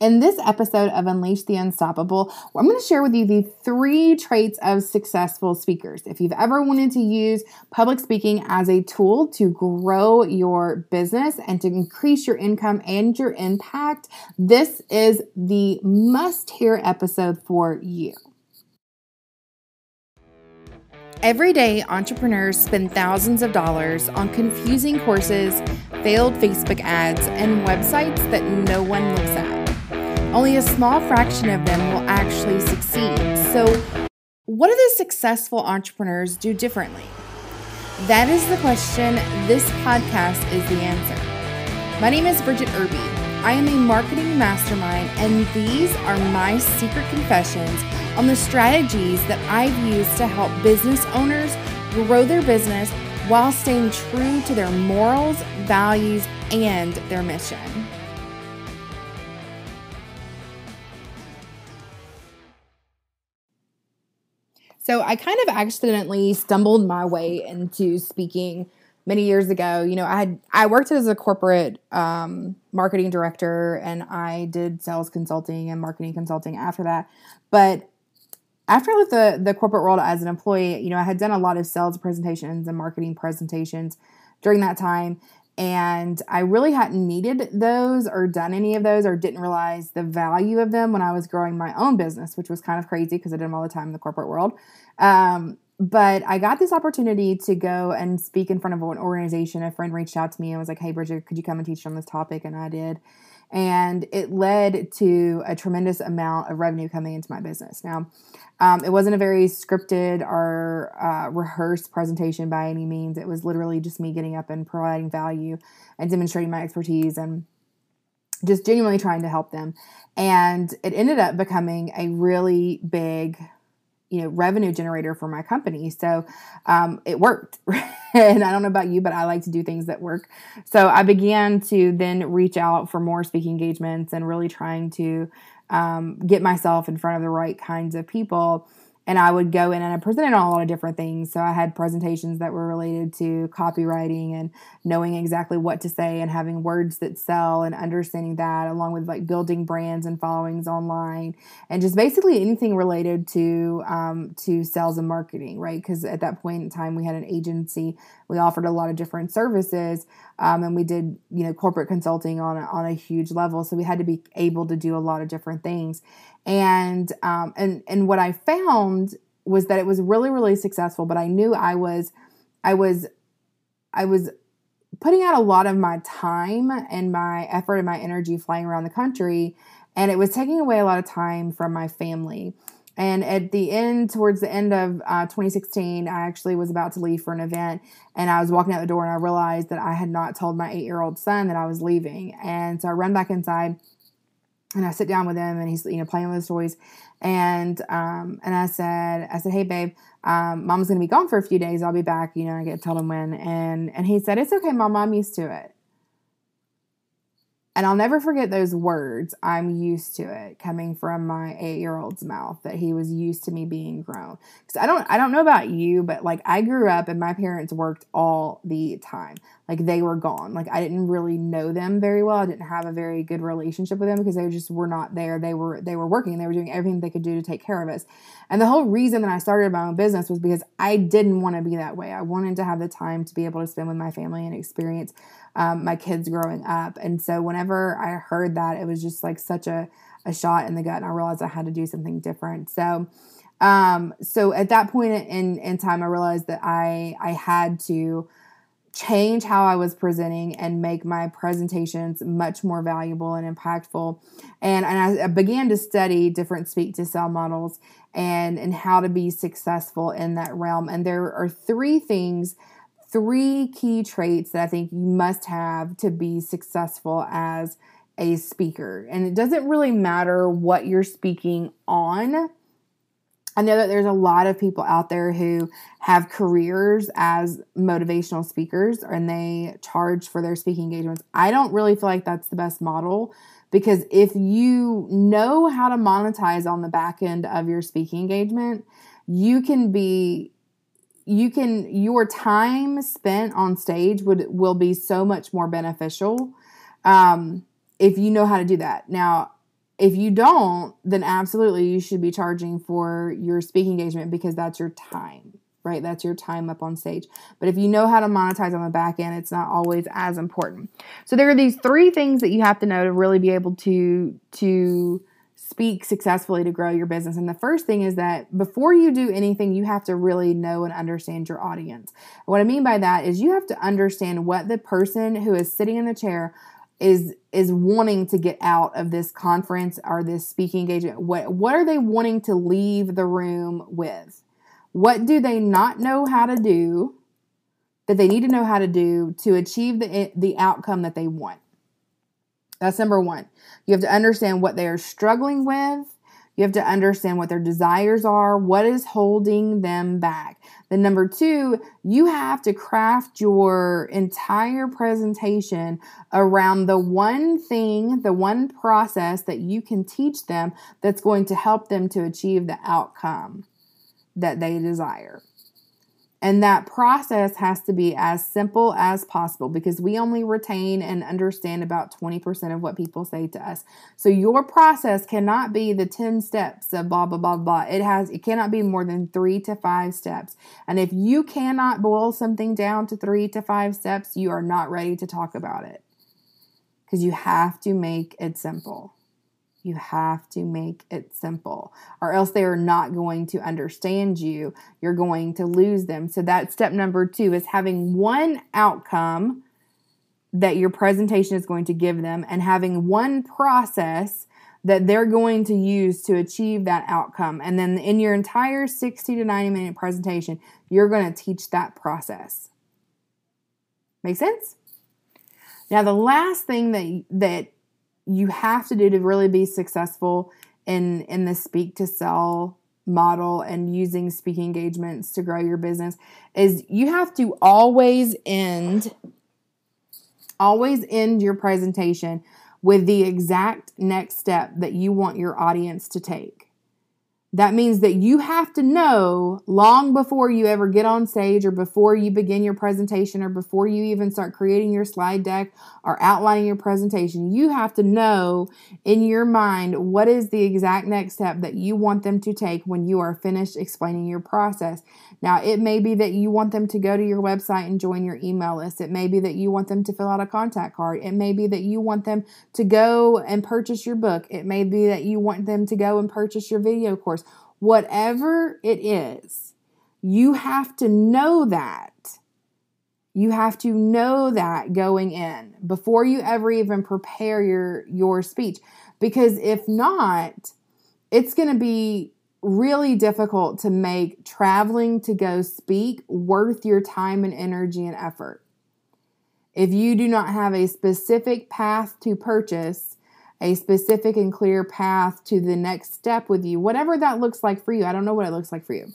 In this episode of Unleash the Unstoppable, I'm going to share with you the three traits of successful speakers. If you've ever wanted to use public speaking as a tool to grow your business and to increase your income and your impact, this is the must hear episode for you. Every day, entrepreneurs spend thousands of dollars on confusing courses, failed Facebook ads, and websites that no one looks at. Only a small fraction of them will actually succeed. So, what do the successful entrepreneurs do differently? That is the question. This podcast is the answer. My name is Bridget Irby. I am a marketing mastermind, and these are my secret confessions on the strategies that I've used to help business owners grow their business while staying true to their morals, values, and their mission. So I kind of accidentally stumbled my way into speaking many years ago. You know, I had I worked as a corporate um, marketing director, and I did sales consulting and marketing consulting after that. But after I left the the corporate world as an employee, you know, I had done a lot of sales presentations and marketing presentations during that time. And I really hadn't needed those or done any of those or didn't realize the value of them when I was growing my own business, which was kind of crazy because I did them all the time in the corporate world. Um, but I got this opportunity to go and speak in front of an organization. A friend reached out to me and was like, Hey, Bridget, could you come and teach on this topic? And I did. And it led to a tremendous amount of revenue coming into my business. Now, um, it wasn't a very scripted or uh, rehearsed presentation by any means. It was literally just me getting up and providing value and demonstrating my expertise and just genuinely trying to help them. And it ended up becoming a really big you know revenue generator for my company. So um, it worked. And i don't know about you but i like to do things that work. So i began to then reach out for more speaking engagements and really trying to um, get myself in front of the right kinds of people and I would go in and I presented on a lot of different things. So I had presentations that were related to copywriting and knowing exactly what to say and having words that sell and understanding that, along with like building brands and followings online, and just basically anything related to um, to sales and marketing, right? Because at that point in time, we had an agency. We offered a lot of different services, um, and we did you know corporate consulting on on a huge level. So we had to be able to do a lot of different things and um, and and what I found was that it was really really successful. But I knew I was I was I was putting out a lot of my time and my effort and my energy flying around the country, and it was taking away a lot of time from my family. And at the end, towards the end of uh, 2016, I actually was about to leave for an event, and I was walking out the door, and I realized that I had not told my eight year old son that I was leaving. And so I run back inside and I sit down with him and he's you know playing with his toys and um and I said I said hey babe um mom's gonna be gone for a few days I'll be back you know I get told him when and and he said it's okay mom I'm used to it and I'll never forget those words. I'm used to it coming from my eight year old's mouth that he was used to me being grown. Because I don't, I don't know about you, but like I grew up and my parents worked all the time. Like they were gone. Like I didn't really know them very well. I didn't have a very good relationship with them because they just were not there. They were, they were working. They were doing everything they could do to take care of us. And the whole reason that I started my own business was because I didn't want to be that way. I wanted to have the time to be able to spend with my family and experience um, my kids growing up. And so whenever I heard that, it was just like such a, a shot in the gut, and I realized I had to do something different. So, um, so at that point in in time, I realized that I I had to change how I was presenting and make my presentations much more valuable and impactful. And, and I began to study different speak to sell models and and how to be successful in that realm. And there are three things three key traits that I think you must have to be successful as a speaker. And it doesn't really matter what you're speaking on. I know that there's a lot of people out there who have careers as motivational speakers and they charge for their speaking engagements. I don't really feel like that's the best model because if you know how to monetize on the back end of your speaking engagement, you can be you can your time spent on stage would will be so much more beneficial um, if you know how to do that. Now, if you don't, then absolutely you should be charging for your speaking engagement because that's your time, right? That's your time up on stage. But if you know how to monetize on the back end, it's not always as important. So there are these three things that you have to know to really be able to to speak successfully to grow your business. And the first thing is that before you do anything, you have to really know and understand your audience. What I mean by that is you have to understand what the person who is sitting in the chair is is wanting to get out of this conference or this speaking engagement. What what are they wanting to leave the room with? What do they not know how to do that they need to know how to do to achieve the the outcome that they want? That's number 1 you have to understand what they are struggling with. You have to understand what their desires are, what is holding them back. Then, number two, you have to craft your entire presentation around the one thing, the one process that you can teach them that's going to help them to achieve the outcome that they desire. And that process has to be as simple as possible because we only retain and understand about 20% of what people say to us. So your process cannot be the 10 steps of blah blah blah blah. It has it cannot be more than 3 to 5 steps. And if you cannot boil something down to 3 to 5 steps, you are not ready to talk about it. Cuz you have to make it simple. You have to make it simple, or else they are not going to understand you. You're going to lose them. So, that's step number two is having one outcome that your presentation is going to give them and having one process that they're going to use to achieve that outcome. And then in your entire 60 to 90 minute presentation, you're going to teach that process. Make sense? Now, the last thing that, that you have to do to really be successful in in the speak to sell model and using speaking engagements to grow your business is you have to always end always end your presentation with the exact next step that you want your audience to take that means that you have to know long before you ever get on stage or before you begin your presentation or before you even start creating your slide deck or outlining your presentation. You have to know in your mind what is the exact next step that you want them to take when you are finished explaining your process. Now, it may be that you want them to go to your website and join your email list. It may be that you want them to fill out a contact card. It may be that you want them to go and purchase your book. It may be that you want them to go and purchase your video course Whatever it is, you have to know that. You have to know that going in before you ever even prepare your your speech because if not, it's going to be really difficult to make traveling to go speak worth your time and energy and effort. If you do not have a specific path to purchase, a specific and clear path to the next step with you, whatever that looks like for you. I don't know what it looks like for you.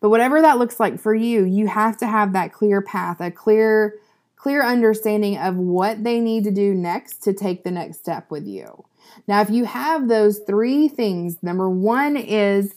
But whatever that looks like for you, you have to have that clear path, a clear clear understanding of what they need to do next to take the next step with you. Now, if you have those three things, number 1 is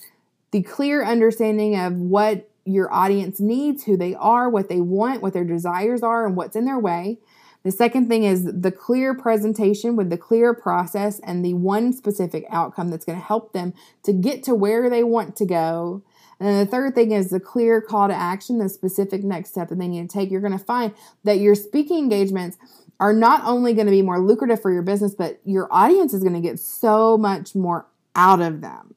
the clear understanding of what your audience needs, who they are, what they want, what their desires are, and what's in their way. The second thing is the clear presentation with the clear process and the one specific outcome that's going to help them to get to where they want to go. And then the third thing is the clear call to action, the specific next step that they need to take. You're going to find that your speaking engagements are not only going to be more lucrative for your business, but your audience is going to get so much more out of them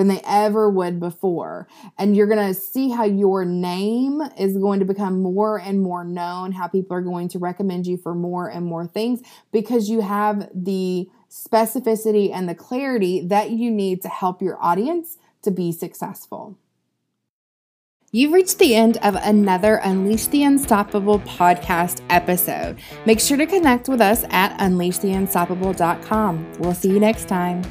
than they ever would before. And you're going to see how your name is going to become more and more known, how people are going to recommend you for more and more things because you have the specificity and the clarity that you need to help your audience to be successful. You've reached the end of another Unleash the Unstoppable podcast episode. Make sure to connect with us at unleashtheunstoppable.com. We'll see you next time.